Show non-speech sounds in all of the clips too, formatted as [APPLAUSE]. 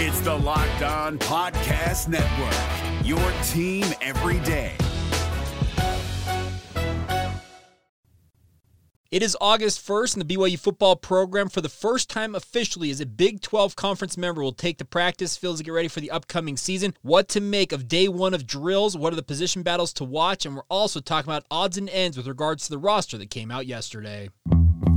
It's the Locked On Podcast Network, your team every day. It is August 1st, and the BYU football program, for the first time officially, as a Big 12 conference member, will take the practice fields to get ready for the upcoming season. What to make of day one of drills, what are the position battles to watch, and we're also talking about odds and ends with regards to the roster that came out yesterday.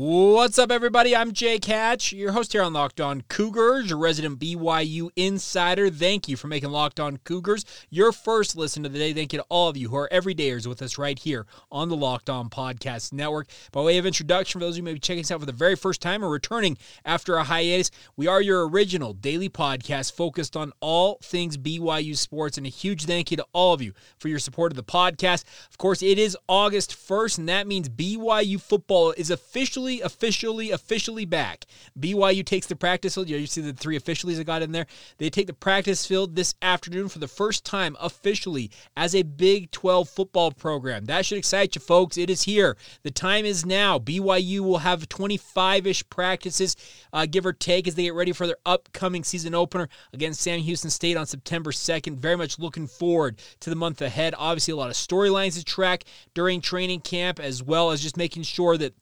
What's up, everybody? I'm Jake Hatch, your host here on Locked On Cougars, your resident BYU insider. Thank you for making Locked On Cougars your first listen of the day. Thank you to all of you who are everydayers with us right here on the Locked On Podcast Network. By way of introduction, for those of you who may be checking us out for the very first time or returning after a hiatus, we are your original daily podcast focused on all things BYU sports. And a huge thank you to all of you for your support of the podcast. Of course, it is August 1st, and that means BYU football is officially officially, officially, officially back. BYU takes the practice field. You see the three officiallys that got in there. They take the practice field this afternoon for the first time officially as a Big 12 football program. That should excite you, folks. It is here. The time is now. BYU will have 25 ish practices, uh, give or take, as they get ready for their upcoming season opener against Sam Houston State on September 2nd. Very much looking forward to the month ahead. Obviously, a lot of storylines to track during training camp, as well as just making sure that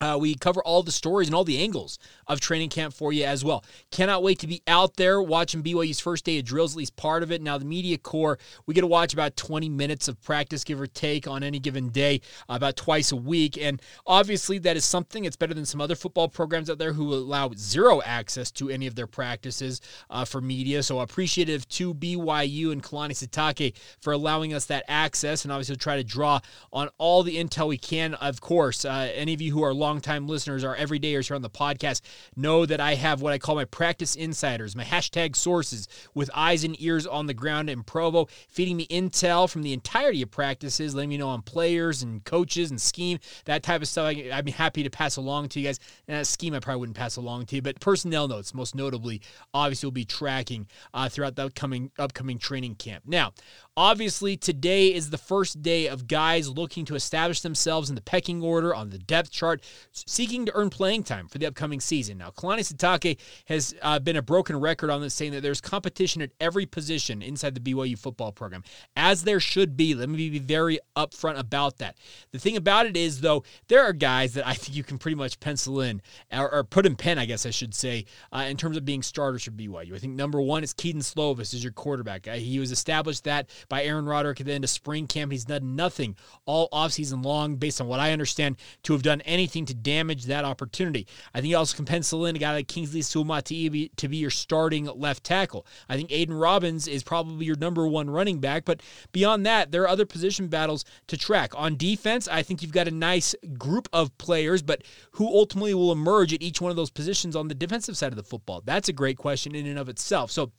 uh, we cover all the stories and all the angles of training camp for you as well. Cannot wait to be out there watching BYU's first day of drills, at least part of it. Now, the media corps, we get to watch about 20 minutes of practice, give or take, on any given day, uh, about twice a week. And obviously, that is something that's better than some other football programs out there who allow zero access to any of their practices uh, for media. So, appreciative to BYU and Kalani Sitake for allowing us that access. And obviously, we'll try to draw on all the intel we can. Of course, uh, any of you who are longtime listeners, our everydayers here on the podcast, know that I have what I call my practice insiders, my hashtag sources with eyes and ears on the ground in Provo, feeding me intel from the entirety of practices, letting me know on players and coaches and scheme, that type of stuff. I, would be happy to pass along to you guys. And that scheme I probably wouldn't pass along to you, but personnel notes, most notably, obviously, will be tracking uh, throughout the upcoming upcoming training camp. Now, Obviously, today is the first day of guys looking to establish themselves in the pecking order on the depth chart, seeking to earn playing time for the upcoming season. Now, Kalani Sitake has uh, been a broken record on this, saying that there's competition at every position inside the BYU football program, as there should be. Let me be very upfront about that. The thing about it is, though, there are guys that I think you can pretty much pencil in, or, or put in pen, I guess I should say, uh, in terms of being starters for BYU. I think number one is Kedon Slovis is your quarterback. He was established that by Aaron Roderick at the end of spring camp. He's done nothing all offseason long, based on what I understand, to have done anything to damage that opportunity. I think you also can pencil in a guy like Kingsley Suamataia to be your starting left tackle. I think Aidan Robbins is probably your number one running back, but beyond that, there are other position battles to track. On defense, I think you've got a nice group of players, but who ultimately will emerge at each one of those positions on the defensive side of the football? That's a great question in and of itself. So,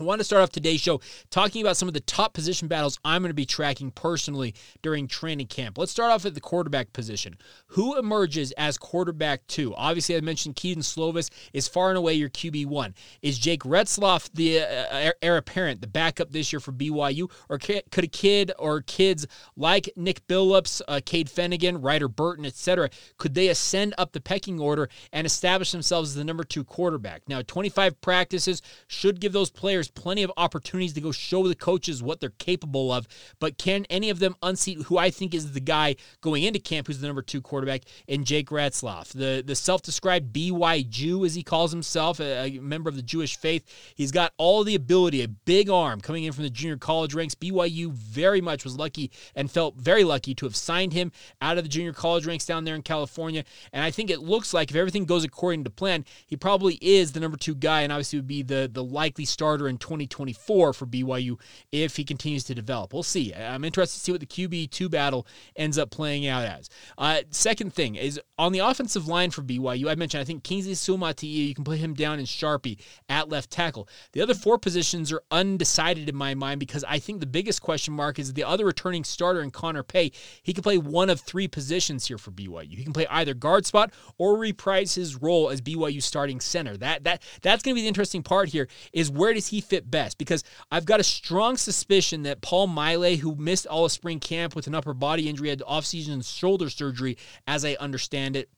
I want to start off today's show talking about some of the top position battles I'm going to be tracking personally during training camp. Let's start off at the quarterback position. Who emerges as quarterback two? Obviously, I mentioned Kedon Slovis is far and away your QB one. Is Jake Retzlaff the uh, heir apparent, the backup this year for BYU, or could a kid or kids like Nick Billups, uh, Cade Fennegan, Ryder Burton, etc., could they ascend up the pecking order and establish themselves as the number two quarterback? Now, 25 practices should give those players plenty of opportunities to go show the coaches what they're capable of. But can any of them unseat who I think is the guy going into camp who's the number two quarterback in Jake Retzlaff, the, the self described BY Jew, as he calls himself, a, a member of the Jewish faith? He's got all the ability, a big arm coming in from the junior college ranks. BYU very much was lucky and felt very lucky to have signed him out of the junior college ranks down there in California. And I think it looks like if everything goes according to plan, he probably is the number two guy and obviously would be the, the likely starter in 2024 for BYU if he continues to develop. We'll see. I'm interested to see what the QB2 battle ends up playing out as. Uh, second thing is on the offensive line for BYU, I mentioned I think Kingsley Suamataia, you can put him down in Sharpie at left tackle. The other four positions are undecided in my mind because I think the biggest question mark is the other returning starter in Connor Pay. He can play one of three positions here for BYU. He can play either guard spot or reprise his role as BYU starting center. That that that's going to be the interesting part here is where does he fit best? Because I've got a strong suspicion that Paul Maile, who missed all of spring camp with an upper body injury, had offseason shoulder surgery, as I understand it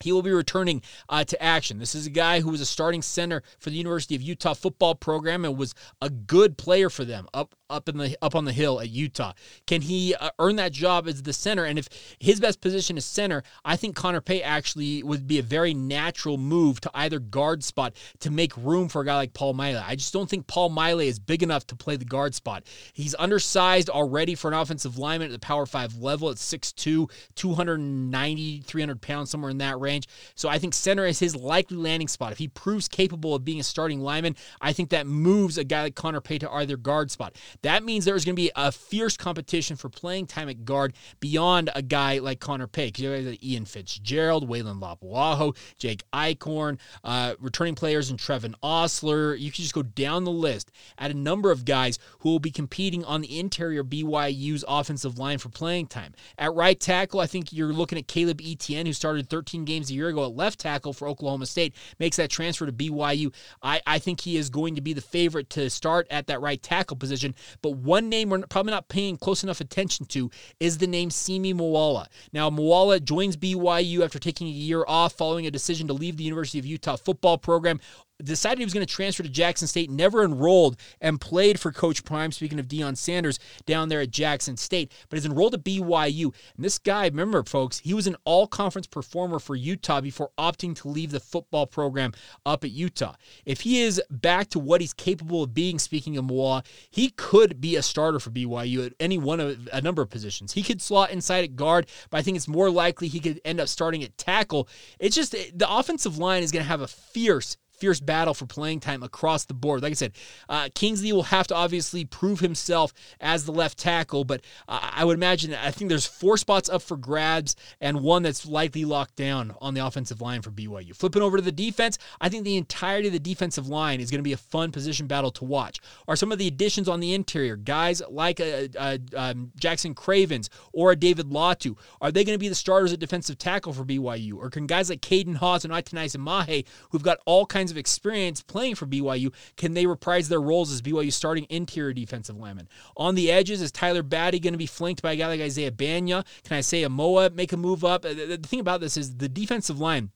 he will be returning uh, to action. This is a guy who was a starting center for the University of Utah football program and was a good player for them up up in the up on the hill at Utah. Can he uh, earn that job as the center? And if his best position is center, I think Connor Pay actually would be a very natural move to either guard spot to make room for a guy like Paul Maile. I just don't think Paul Maile is big enough to play the guard spot. He's undersized already for an offensive lineman at the Power 5 level at 6'2", 290, 300 pounds, somewhere in that range range. So I think center is his likely landing spot. If he proves capable of being a starting lineman, I think that moves a guy like Connor Pay to either guard spot. That means there's going to be a fierce competition for playing time at guard beyond a guy like Connor Pay. Because you have Ian Fitzgerald, Weylin Lapuaho, Jake Eichhorn, uh, returning players and Trevin Ostler. You can just go down the list at a number of guys who will be competing on the interior BYU's offensive line for playing time. At right tackle, I think you're looking at Caleb Etienne, who started 13 games games a year ago at left tackle for Oklahoma State, makes that transfer to BYU. I, I think he is going to be the favorite to start at that right tackle position. But one name we're probably not paying close enough attention to is the name Simi Moala. Now, Moala joins BYU after taking a year off following a decision to leave the University of Utah football program decided he was going to transfer to Jackson State, never enrolled and played for Coach Prime, speaking of Deion Sanders, down there at Jackson State, but is enrolled at BYU. And this guy, remember, folks, he was an all conference performer for Utah before opting to leave the football program up at Utah. If he is back to what he's capable of being, speaking of Moa, he could be a starter for BYU at any one of a number of positions. He could slot inside at guard, but I think it's more likely he could end up starting at tackle. It's just the offensive line is going to have a fierce fierce battle for playing time across the board. Like I said, uh, Kingsley will have to obviously prove himself as the left tackle, but uh, I would imagine I think there's four spots up for grabs and one that's likely locked down on the offensive line for BYU. Flipping over to the defense, I think the entirety of the defensive line is going to be a fun position battle to watch. Are some of the additions on the interior guys like a, a um, Jackson Cravens or a David Latu? Are they going to be the starters at defensive tackle for BYU, or can guys like Caden Haws and Atunaisa Mahe, who've got all kinds of experience playing for BYU, can they reprise their roles as BYU starting interior defensive lineman? On the edges, is Tyler Batty going to be flanked by a guy like Isaiah Bagnah? Can Isaiah Moa make a move up? The thing about this is the defensive line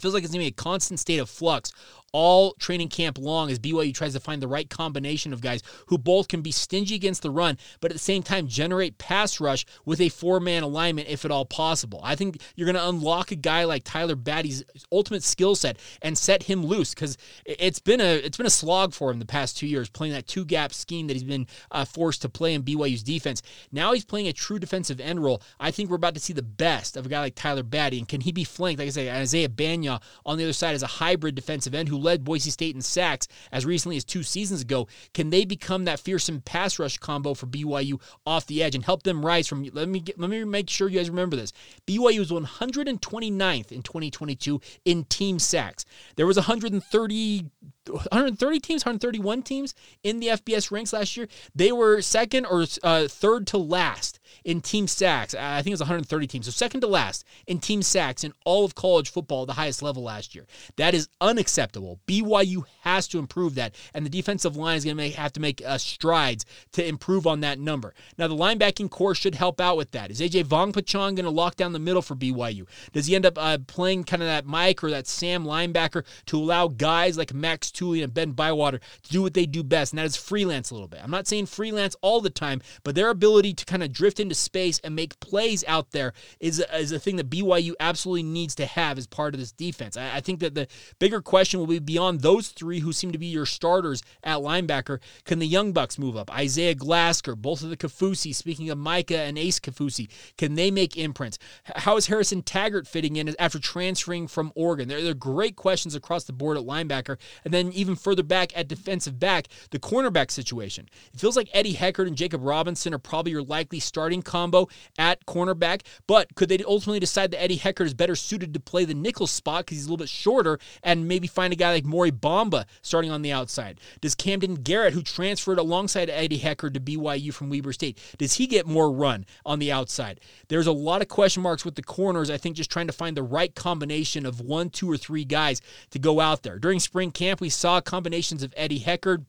feels like it's going to be a constant state of flux all training camp long as BYU tries to find the right combination of guys who both can be stingy against the run, but at the same time generate pass rush with a four man alignment if at all possible. I think you're going to unlock a guy like Tyler Batty's ultimate skill set and set him loose because it's been a it's been a slog for him the past two years playing that two gap scheme that he's been uh, forced to play in BYU's defense. Now he's playing a true defensive end role. I think we're about to see the best of a guy like Tyler Batty, and can he be flanked like I say Isaiah Bagnah on the other side as a hybrid defensive end who led Boise State in sacks as recently as two seasons ago. Can they become that fearsome pass rush combo for BYU off the edge and help them rise from? Let me get, let me make sure you guys remember this. BYU was 129th in 2022 in team sacks. There was 130 130 teams, 131 teams in the FBS ranks last year. They were second or uh, third to last in team sacks. I think it was 130 teams. So second to last in team sacks in all of college football, the highest level last year. That is unacceptable. BYU has to improve that, and the defensive line is going to have to make uh, strides to improve on that number. Now, the linebacking core should help out with that. Is AJ Vongphachanh going to lock down the middle for BYU? Does he end up uh, playing kind of that Mike or that Sam linebacker to allow guys like Max Tooley and Ben Bywater to do what they do best, and that is freelance a little bit. I'm not saying freelance all the time, but their ability to kind of drift into space and make plays out there is, is a thing that BYU absolutely needs to have as part of this defense. I, I think that the bigger question will be beyond those three who seem to be your starters at linebacker. Can the Young Bucks move up? Isaiah Glasker, both of the Kaufusi, speaking of Micah and Ace Kaufusi, can they make imprints? How is Harrison Taggart fitting in after transferring from Oregon? There are great questions across the board at linebacker. And then then even further back at defensive back, the cornerback situation. It feels like Eddie Heckard and Jakob Robinson are probably your likely starting combo at cornerback, but could they ultimately decide that Eddie Heckard is better suited to play the nickel spot because he's a little bit shorter and maybe find a guy like Mory Bamba starting on the outside? Does Kamden Garrett, who transferred alongside Eddie Heckard to BYU from Weber State, does he get more run on the outside? There's a lot of question marks with the corners. I think just trying to find the right combination of one, two, or three guys to go out there. During spring camp, we saw combinations of Eddie Heckard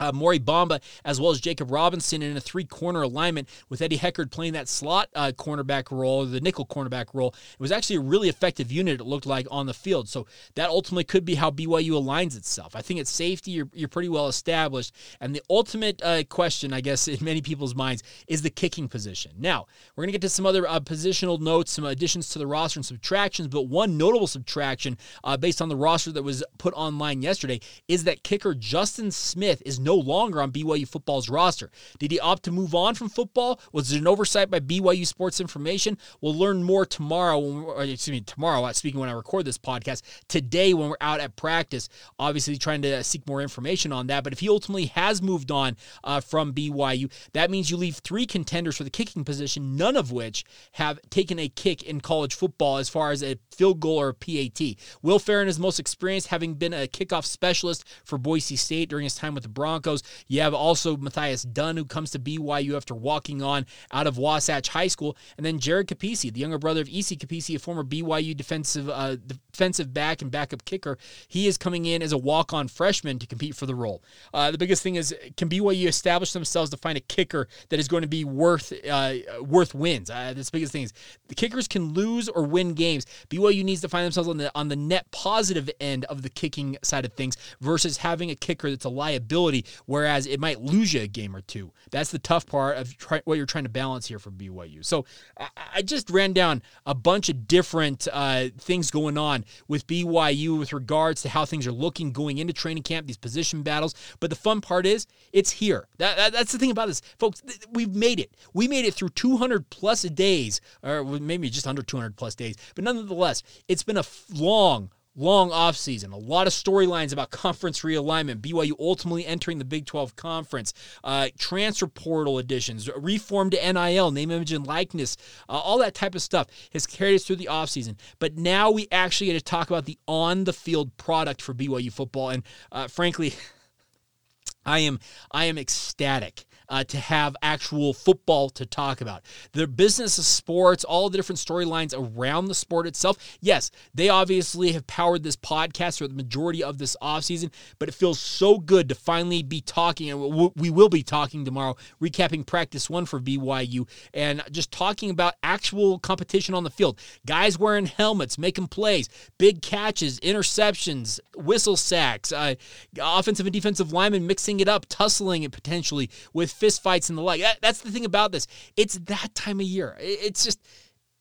uh, Mory Bamba, as well as Jakob Robinson in a three corner alignment with Eddie Heckard playing that slot uh, cornerback role, the nickel cornerback role. It was actually a really effective unit, it looked like, on the field. So that ultimately could be how BYU aligns itself. I think at safety, you're, you're pretty well established. And the ultimate uh, question, I guess, [LAUGHS] in many people's minds is the kicking position. Now, we're going to get to some other uh, positional notes, some additions to the roster and subtractions, but one notable subtraction uh, based on the roster that was put online yesterday is that kicker Justin Smith is no no longer on BYU football's roster. Did he opt to move on from football? Was it an oversight by BYU Sports Information? We'll learn more tomorrow. Excuse me, tomorrow. Uh, speaking when I record this podcast, today when we're out at practice, obviously trying to seek more information on that. But if he ultimately has moved on uh, from BYU, that means you leave three contenders for the kicking position, none of which have taken a kick in college football as far as a field goal or a PAT. Will Ferrin is most experienced, having been a kickoff specialist for Boise State during his time with the Broncos. Broncos. You have also Matthias Dunn, who comes to BYU after walking on out of Wasatch High School, and then Jared Kapisi, the younger brother of EC Kapisi, a former BYU defensive uh, defensive back and backup kicker. He is coming in as a walk-on freshman to compete for the role. Uh, the biggest thing is, can BYU establish themselves to find a kicker that is going to be worth uh, worth wins? Uh, that's the biggest thing is the kickers can lose or win games. BYU needs to find themselves on the on the net positive end of the kicking side of things versus having a kicker that's a liability whereas it might lose you a game or two. That's the tough part of try, what you're trying to balance here for BYU. So I, I just ran down a bunch of different uh, things going on with BYU with regards to how things are looking going into training camp, these position battles. But the fun part is it's here. That, that, that's the thing about this, folks. Th- we've made it. We made it through 200 plus days, or maybe just under 200 plus days. But nonetheless, it's been a long, long offseason. A lot of storylines about conference realignment, BYU ultimately entering the Big 12 conference, uh, transfer portal additions, reformed NIL, name, image, and likeness, uh, all that type of stuff has carried us through the offseason. But now we actually get to talk about the on the field product for BYU football. And uh, frankly, [LAUGHS] I am I am ecstatic uh, to have actual football to talk about. The business of sports, all the different storylines around the sport itself. Yes, they obviously have powered this podcast for the majority of this offseason, but it feels so good to finally be talking, and we will be talking tomorrow, recapping practice one for BYU, and just talking about actual competition on the field. Guys wearing helmets, making plays, big catches, interceptions, whistle sacks, uh, offensive and defensive linemen mixing it up, tussling it potentially with fistfights and the like. That, that's the thing about this. It's that time of year. It's just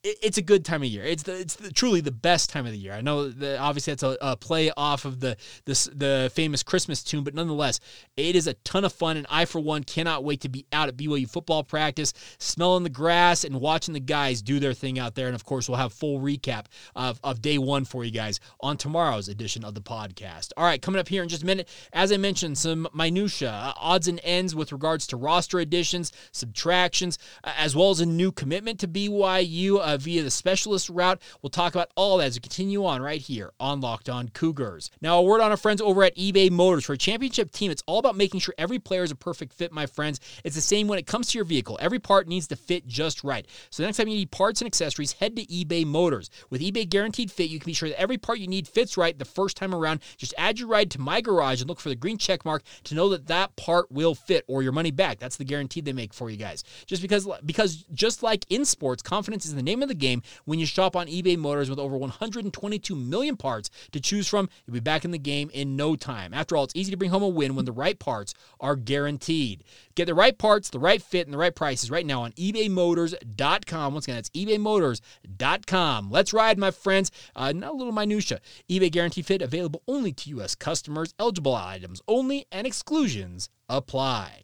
it's a good time of year. It's the, it's the, truly the best time of the year. I know that obviously that's a, a, play off of the this the famous Christmas tune, but nonetheless, it is a ton of fun, and I for one cannot wait to be out at BYU football practice, smelling the grass and watching the guys do their thing out there. And of course, we'll have full recap of, of day one for you guys on tomorrow's edition of the podcast. All right, coming up here in just a minute, as I mentioned, some minutia, uh, odds and ends with regards to roster additions, subtractions, uh, as well as a new commitment to BYU uh, via the specialist route. We'll talk about all that as we continue on right here on Locked On Cougars. Now, a word on our friends over at eBay Motors. For a championship team, it's all about making sure every player is a perfect fit, my friends. It's the same when it comes to your vehicle. Every part needs to fit just right. So, the next time you need parts and accessories, head to eBay Motors. With eBay Guaranteed Fit, you can be sure that every part you need fits right the first time around. Just add your ride to my garage and look for the green check mark to know that that part will fit or your money back. That's the guarantee they make for you guys. Just because, because just like in sports, confidence is the name of the game when you shop on eBay Motors with over 122 million parts to choose from. You'll be back in the game in no time. After all, it's easy to bring home a win when the right parts are guaranteed. Get the right parts, the right fit, and the right prices right now on ebaymotors.com. Once again, that's ebaymotors.com. Let's ride, my friends. Uh, not a little minutia. eBay Guarantee Fit available only to U.S. customers. Eligible items only, and exclusions apply.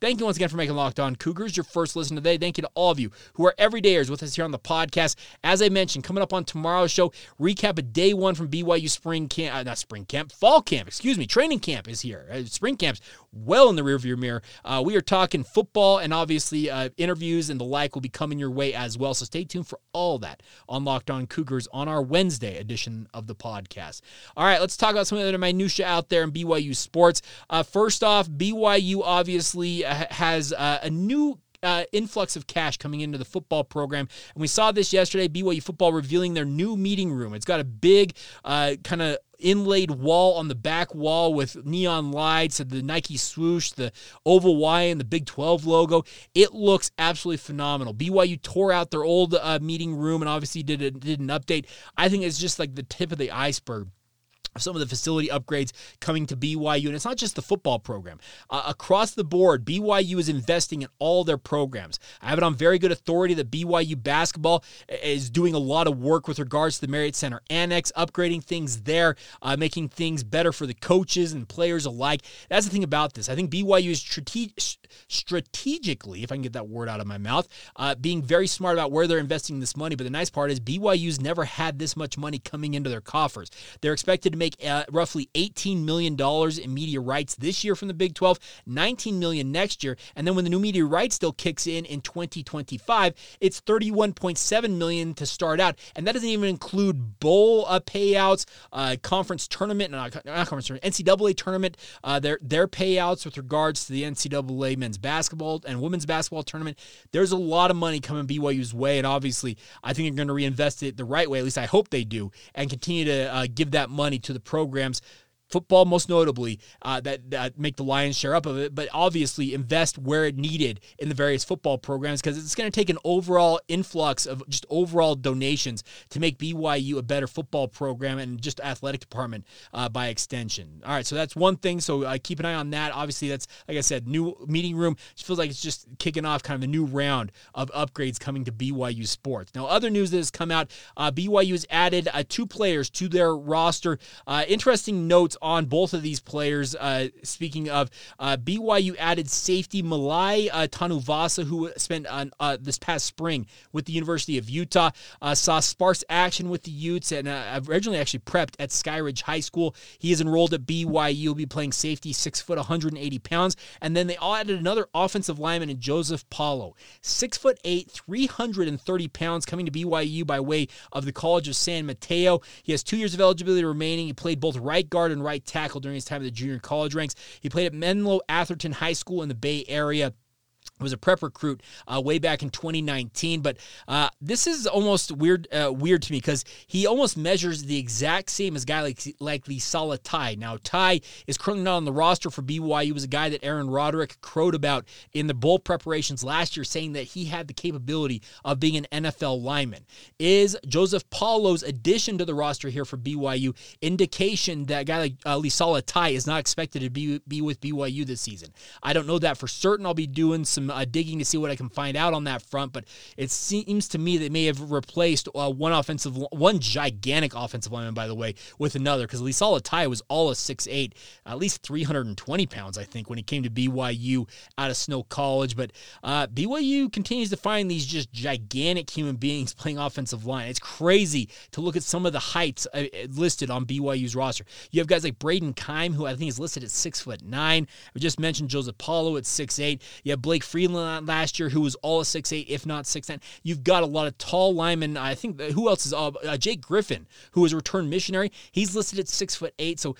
Thank you once again for making Locked On Cougars your first listen today. Thank you to all of you who are everydayers with us here on the podcast. As I mentioned, coming up on tomorrow's show, recap of day one from BYU spring camp, uh, not spring camp, fall camp, excuse me, training camp is here. Uh, spring camp's well in the rearview mirror. Uh, we are talking football and obviously uh, interviews and the like will be coming your way as well. So stay tuned for all that on Locked On Cougars on our Wednesday edition of the podcast. All right, let's talk about some of the minutia out there in BYU sports. Uh, first off, BYU obviously has uh, a new uh, influx of cash coming into the football program. And we saw this yesterday, BYU football revealing their new meeting room. It's got a big uh, kind of inlaid wall on the back wall with neon lights and the Nike swoosh, the oval Y and the Big 12 logo. It looks absolutely phenomenal. BYU tore out their old uh, meeting room and obviously did, a, did an update. I think it's just like the tip of the iceberg some of the facility upgrades coming to BYU. And it's not just the football program. Uh, across the board, BYU is investing in all their programs. I have it on very good authority that BYU basketball is doing a lot of work with regards to the Marriott Center Annex, upgrading things there, uh, making things better for the coaches and players alike. That's the thing about this. I think BYU is strate- strategically, if I can get that word out of my mouth, uh, being very smart about where they're investing this money. But the nice part is BYU's never had this much money coming into their coffers. They're expected to make uh, roughly $18 million in media rights this year from the Big 12, $19 million next year. And then when the new media rights deal kicks in in 2025, it's 31.7 million to start out. And that doesn't even include bowl uh, payouts, uh, conference tournament, not, not conference tournament, NCAA tournament, uh, their, their payouts with regards to the NCAA men's basketball and women's basketball tournament. There's a lot of money coming BYU's way. And obviously, I think they're going to reinvest it the right way. At least I hope they do and continue to uh, give that money to the programs football most notably uh, that, that make the lion's share up of it but obviously invest where it needed in the various football programs because it's going to take an overall influx of just overall donations to make byu a better football program and just athletic department uh, by extension. All right so that's one thing so uh, keep an eye on that. Obviously that's like i said new meeting room. It feels like it's just kicking off kind of a new round of upgrades coming to byu sports. Now other news that has come out uh, byu has added uh, two players to their roster. Uh, interesting notes on both of these players. Uh, speaking of uh, BYU added safety Malai uh, Tanuvasa, who spent uh, this past spring with the University of Utah, uh, saw sparse action with the Utes, and uh, originally actually prepped at Skyridge High School. He is enrolled at BYU. He'll be playing safety, six foot, 180 pounds, and then they all added another offensive lineman in Joseph Paulo, six foot eight, 330 pounds, coming to BYU by way of the College of San Mateo. He has two years of eligibility remaining. He played both right guard and right tackle during his time at the junior college ranks. He played at Menlo Atherton High School in the Bay Area was a prep recruit uh, way back in 2019, but uh, this is almost weird uh, weird to me because he almost measures the exact same as guy like like Lisala Tai. Now Tai is currently not on the roster for BYU. He was a guy that Aaron Roderick crowed about in the bowl preparations last year, saying that he had the capability of being an NFL lineman. Is Joseph Paulo's addition to the roster here for BYU indication that a guy like uh, Lisala Tai is not expected to be be with BYU this season? I don't know that for certain. I'll be doing some uh, digging to see what I can find out on that front, but it seems to me they may have replaced uh, one offensive, one gigantic offensive lineman, by the way, with another because Lisala Tai was all a six eight, at least 320 pounds, I think, when he came to BYU out of Snow College. But uh, BYU continues to find these just gigantic human beings [LAUGHS] playing offensive line. It's crazy to look at some of the heights uh, listed on BYU's roster. You have guys like Braden Keim, who I think is listed at six foot nine. I just mentioned Joseph Paulo at six eight. You have Blake Freeland last year, who was all a six eight, if not six nine. You've got a lot of tall linemen. I think who else is uh, uh, Jake Griffin, who is a return missionary. He's listed at six foot eight. So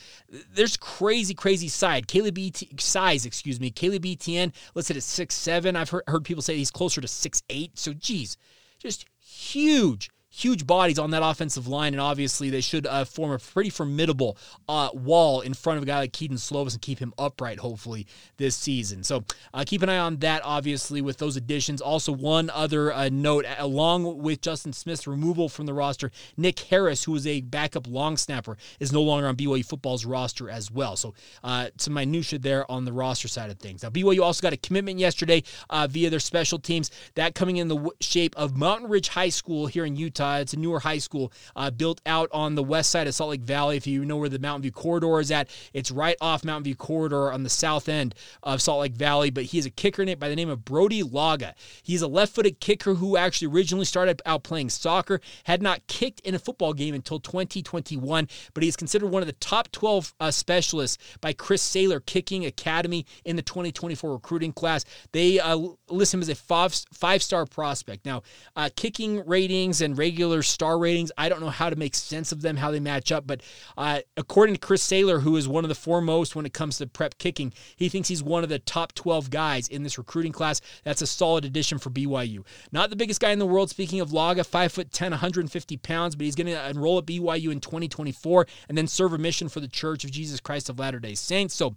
there's crazy, crazy side. Caleb e. size, excuse me. Caleb Etienne listed at six seven. I've heard, heard people say he's closer to six eight. So geez, just huge huge bodies on that offensive line, and obviously they should uh, form a pretty formidable uh, wall in front of a guy like Kedon Slovis and keep him upright, hopefully, this season. So uh, keep an eye on that, obviously, with those additions. Also, one other uh, note, along with Justin Smith's removal from the roster, Nick Harris, who was a backup long snapper, is no longer on BYU football's roster as well. So uh, some minutia there on the roster side of things. Now, BYU also got a commitment yesterday uh, via their special teams. That coming in the shape of Mountain Ridge High School here in Utah. It's a newer high school uh, built out on the west side of Salt Lake Valley. If you know where the Mountain View corridor is at, it's right off Mountain View corridor on the south end of Salt Lake Valley. But he is a kicker in it by the name of Brody Laga. He's a left-footed kicker who actually originally started out playing soccer, had not kicked in a football game until 2021, but he is considered one of the top 12 uh, specialists by Chris Sailer Kicking Academy in the 2024 recruiting class. They uh, list him as a five five star prospect. Now, uh, kicking ratings and regular star ratings, I don't know how to make sense of them, how they match up, but uh, according to Chris Sailer, who is one of the foremost when it comes to prep kicking, he thinks he's one of the top 12 guys in this recruiting class. That's a solid addition for BYU. Not the biggest guy in the world. Speaking of Laga, five foot 10, 150 pounds, but he's going to enroll at BYU in 2024 and then serve a mission for the Church of Jesus Christ of Latter Day Saints. So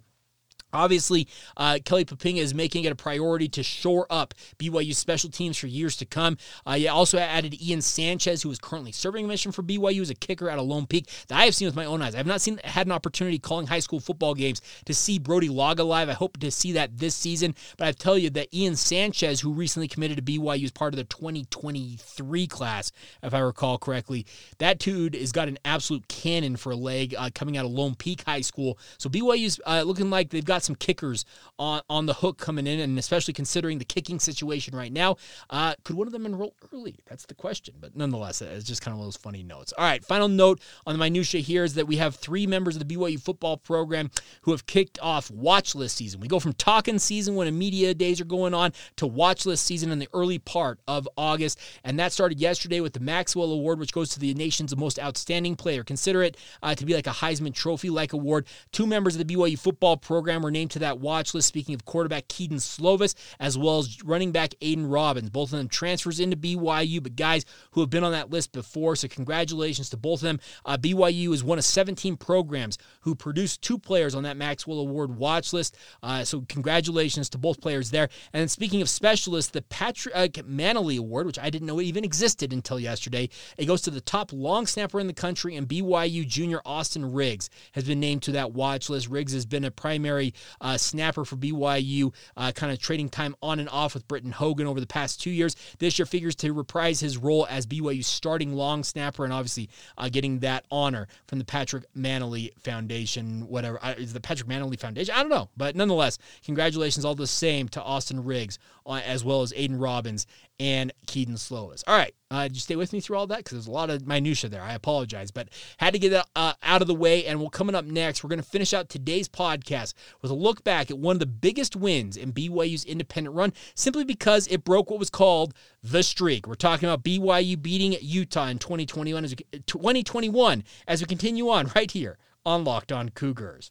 Obviously, uh, Kelly Poppinga is making it a priority to shore up BYU special teams for years to come. Uh, also added Ian Sanchez, who is currently serving a mission for BYU as a kicker at a Lone Peak that I have seen with my own eyes. I have not seen had an opportunity calling high school football games to see Brody Log live. I hope to see that this season. But I tell you that Ian Sanchez, who recently committed to BYU as part of the 2023 class, if I recall correctly, that dude has got an absolute cannon for a leg uh, coming out of Lone Peak High School. So BYU's uh, looking like they've got some kickers on, on the hook coming in, and especially considering the kicking situation right now, uh, could one of them enroll early? That's the question. But nonetheless, it's just kind of one of those funny notes. All right, final note on the minutia here is that we have three members of the BYU football program who have kicked off watch list season. We go from talking season when media days are going on to watch list season in the early part of August, and that started yesterday with the Maxwell Award, which goes to the nation's most outstanding player. Consider it uh, to be like a Heisman Trophy like award. Two members of the BYU football program were named to that watch list. Speaking of quarterback Kedon Slovis, as well as running back Aidan Robbins. Both of them transfers into BYU, but guys who have been on that list before. So congratulations to both of them. Uh, BYU is one of 17 programs who produced two players on that Maxwell Award watch list. Uh, so congratulations to both players there. And speaking of specialists, the Patrick Mannelly Award, which I didn't know even existed until yesterday, it goes to the top long snapper in the country, and BYU junior Austin Riggs has been named to that watch list. Riggs has been a primary uh, snapper for BYU, uh, kind of trading time on and off with Britton Hogan over the past two years. This year figures to reprise his role as BYU's starting long snapper, and obviously uh, getting that honor from the Patrick Mannelly Foundation, whatever. Is the Patrick Mannelly Foundation? I don't know. But nonetheless, congratulations all the same to Austin Riggs, uh, as well as Aidan Robbins and Kedon Slovis. All right, uh, you stay with me through all that? Because there's a lot of minutia there. I apologize, but had to get that uh, out of the way. And we're coming up next. We're going to finish out today's podcast with a look back at one of the biggest wins in BYU's independent run, simply because it broke what was called the streak. We're talking about BYU beating Utah in 2021 as we, 2021 as we continue on right here on Locked On Cougars.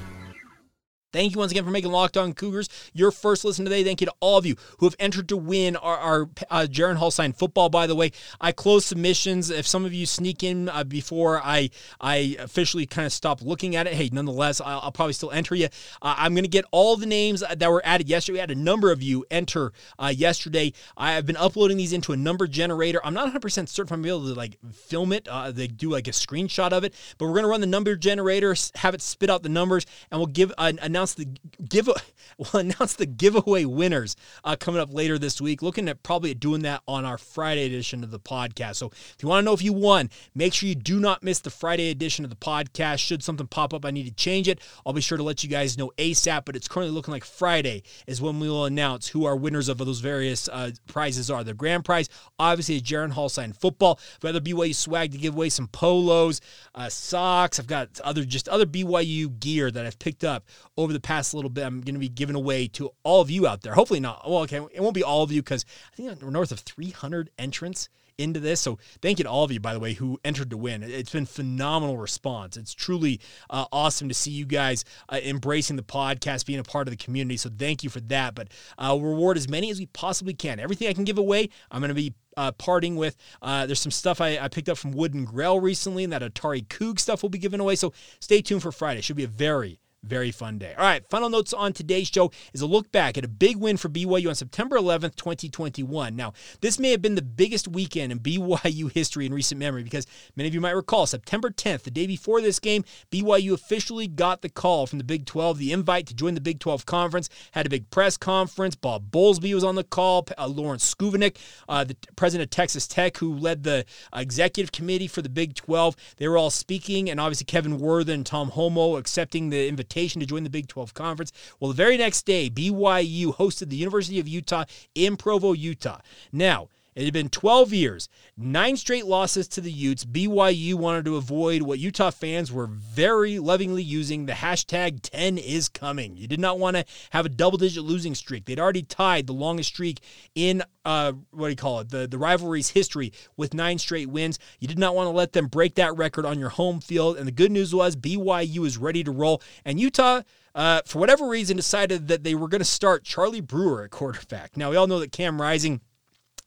Thank you once again for making Locked On Cougars your first listen today. Thank you to all of you who have entered to win our, our uh, signed football. By the way, I close submissions. If some of you sneak in uh, before I I officially kind of stop looking at it, hey, nonetheless, I'll, I'll probably still enter you. Uh, I'm going to get all the names that were added yesterday. We had a number of you enter uh, yesterday. I have been uploading these into a number generator. I'm not 100 percent certain if I'm able to like film it. Uh, they do like a screenshot of it, but we're going to run the number generator, have it spit out the numbers, and we'll give an announce the give [LAUGHS] we'll announce the giveaway winners uh, coming up later this week. Looking at probably doing that on our Friday edition of the podcast. So if you want to know if you won, make sure you do not miss the Friday edition of the podcast. Should something pop up, I need to change it. I'll be sure to let you guys know ASAP. But it's currently looking like Friday is when we will announce who our winners of those various uh, prizes are. The grand prize, obviously, is Jaren Hall signed football. Got other BYU swag to give away, some polos, uh, socks. I've got other just other BYU gear that I've picked up over the past little bit. I'm going to be giving away to all of you out there. Hopefully not. Well, okay, it won't be all of you because I think we're north of 300 entrants into this. So thank you to all of you, by the way, who entered to win. It's been phenomenal response. It's truly uh, awesome to see you guys uh, embracing the podcast, being a part of the community. So thank you for that. But uh, we'll reward as many as we possibly can. Everything I can give away, I'm going to be uh, parting with. Uh, there's some stuff I, I, picked up from Wooden Grell recently, and that Atari Coug stuff will be given away. So stay tuned for Friday. Should be a very very fun day. All right, final notes on today's show is a look back at a big win for BYU on September 11th, 2021. Now, this may have been the biggest weekend in BYU history in recent memory because many of you might recall September 10th, the day before this game, BYU officially got the call from the Big 12, the invite to join the Big 12 conference, had a big press conference. Bob Bowlesby was on the call, uh, Lawrence Schovanec, uh, the president of Texas Tech, who led the executive committee for the Big 12. They were all speaking, and obviously Kevin Worthen and Tom Holmoe accepting the invitation invitation to join the Big 12 Conference. Well, the very next day, BYU hosted the University of Utah in Provo, Utah. Now, it had been 12 years, nine straight losses to the Utes. BYU wanted to avoid what Utah fans were very lovingly using the hashtag 10 is coming. You did not want to have a double digit losing streak. They'd already tied the longest streak in, uh, what do you call it, the, the rivalry's history with nine straight wins. You did not want to let them break that record on your home field. And the good news was BYU is ready to roll. And Utah. Uh, for whatever reason, decided that they were going to start Charlie Brewer at quarterback. Now, we all know that Cam Rising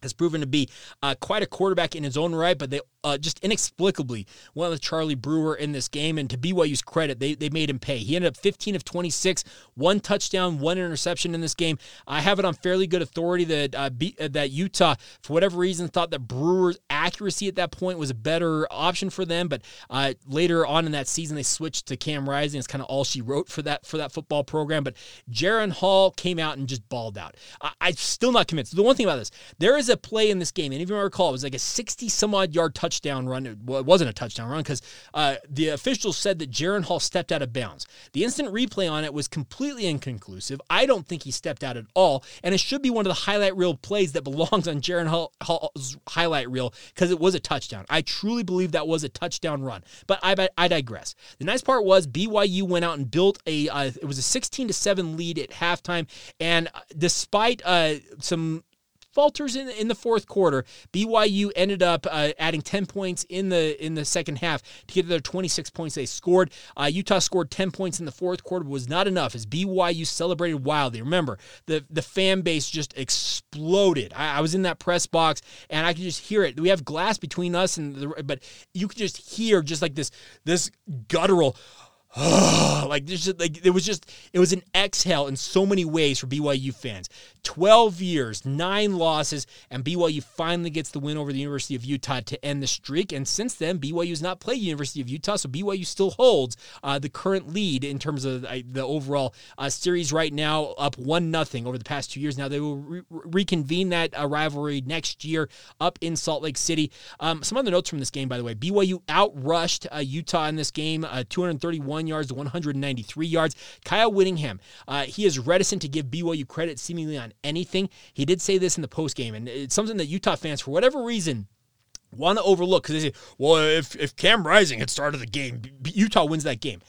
has proven to be uh, quite a quarterback in his own right, but they uh, just inexplicably went with Charlie Brewer in this game. And to BYU's credit, they, they made him pay. He ended up 15 of 26, one touchdown, one interception in this game. I have it on fairly good authority that uh, uh, that Utah, for whatever reason, thought that Brewer's accuracy at that point was a better option for them. But uh, later on in that season, they switched to Cam Rising. It's kind of all she wrote for that for that football program. But Jaren Hall came out and just balled out. I, I'm still not convinced. The one thing about this, there is a play in this game, and if you recall, it was like a 60 some odd yard touchdown touchdown run. Well, it wasn't a touchdown run because uh, the officials said that Jaren Hall stepped out of bounds. The instant replay on it was completely inconclusive. I don't think he stepped out at all, and it should be one of the highlight reel plays that belongs on Jaren Hall, Hall's highlight reel because it was a touchdown. I truly believe that was a touchdown run, but I, I digress. The nice part was BYU went out and built a. Uh, it was a 16 to seven lead at halftime, and uh, despite uh, some falters in in the fourth quarter. BYU ended up uh, adding 10 points in the in the second half to get to their 26 points they scored. Uh, Utah scored 10 points in the fourth quarter, was not enough as BYU celebrated wildly. Remember, the the fan base just exploded. I, I was in that press box and I could just hear it. We have glass between us and the, but you could just hear just like this this guttural [SIGHS] like this just, like it was just it was an exhale in so many ways for BYU fans. 12 years, 9 losses and BYU finally gets the win over the University of Utah to end the streak and since then BYU has not played University of Utah so BYU still holds uh, the current lead in terms of uh, the overall uh, series right now up 1 nothing over the past 2 years. Now they will re- reconvene that uh, rivalry next year up in Salt Lake City. Um, some other notes from this game by the way. BYU outrushed uh, Utah in this game uh, 231 yards to 193 yards. Kyle Whittingham, uh, he is reticent to give BYU credit seemingly on anything. He did say this in the post game, and it's something that Utah fans, for whatever reason, want to overlook because they say, well, if, if Cam Rising had started the game, Utah wins that game.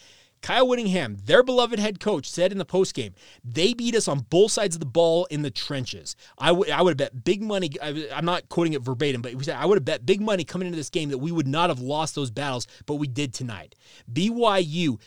Kyle Whittingham, their beloved head coach, said in the postgame, they beat us on both sides of the ball in the trenches. I would I would have bet big money. I, am not quoting it verbatim, but he said I would have bet big money coming into this game that we would not have lost those battles, but we did tonight. BYU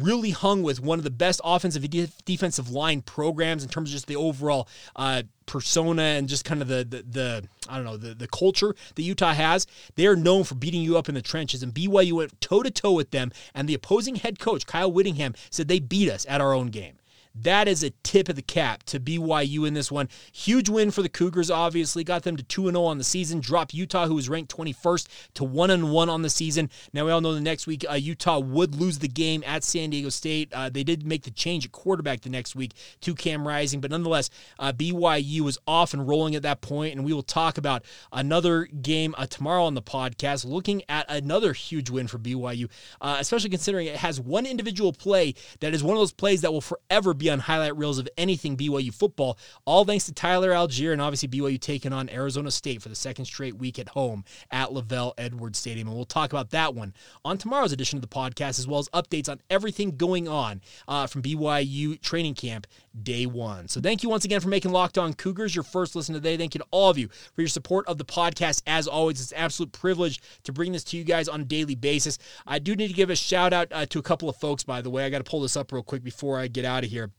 really hung with one of the best offensive defensive line programs in terms of just the overall uh, persona and just kind of the, the, the I don't know the the culture that Utah has. They are known for beating you up in the trenches, and BYU went toe to toe with them. And the opposing head coach Kyle Whittingham said they beat us at our own game. That is a tip of the cap to BYU in this one. Huge win for the Cougars, obviously. Got them to 2 0 on the season. Dropped Utah, who was ranked 21st, to 1 1 on the season. Now, we all know the next week uh, Utah would lose the game at San Diego State. Uh, they did make the change at quarterback the next week to Cam Rising, but nonetheless, uh, BYU was off and rolling at that point, and we will talk about another game uh, tomorrow on the podcast, looking at another huge win for BYU, uh, especially considering it has one individual play that is one of those plays that will forever be on highlight reels of anything BYU football. All thanks to Tyler Allgeier and obviously BYU taking on Arizona State for the second straight week at home at LaVell Edwards Stadium. And we'll talk about that one on tomorrow's edition of the podcast, as well as updates on everything going on uh, from BYU training camp day one. So thank you once again for making Locked On Cougars your first listen today. Thank you to all of you for your support of the podcast. As always, it's an absolute privilege to bring this to you guys on a daily basis. I do need to give a shout out uh, to a couple of folks, by the way. I got to pull this up real quick before I get out of here.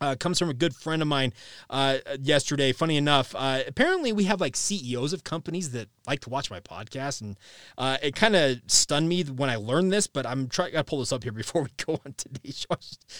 Uh, comes from a good friend of mine uh, yesterday. Funny enough, uh, apparently we have like CEOs of companies that like to watch my podcast, and uh, it kind of stunned me when I learned this. But I'm trying to pull this up here [LAUGHS] before we go on today's show.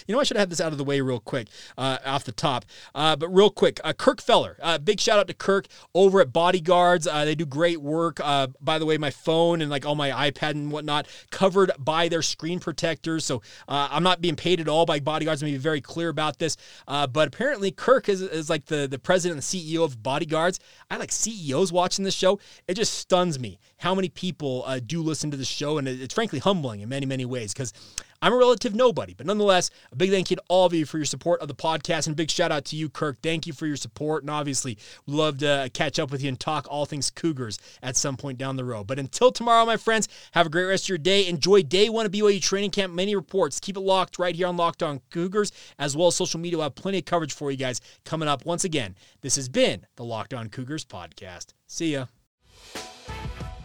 You know, I should have this out of the way real quick uh, off the top. Uh, but real quick, Kirk Feller, big shout out to Kirk over at BodyGuardz. they do great work. by the way, my phone and like all my iPad and whatnot covered by their screen protectors, so I'm not being paid at all by BodyGuardz. Me be very clear about this. Uh, but apparently, Kirk is, is like the, the president and CEO of BodyGuardz. I like CEOs watching this show. Just stuns me how many people uh, do listen to the show. And it's frankly humbling in many, many ways because I'm a relative nobody, but nonetheless, a big thank you to all of you for your support of the podcast, and big shout out to you, Kirk. Thank you for your support, and obviously, love to catch up with you and talk all things Cougars at some point down the road. But until tomorrow, my friends, have a great rest of your day. Enjoy day one of BYU training camp. Many reports. Keep it locked right here on Locked On Cougars, as well as social media. We'll have plenty of coverage for you guys coming up. Once again, this has been the Locked On Cougars podcast. See ya.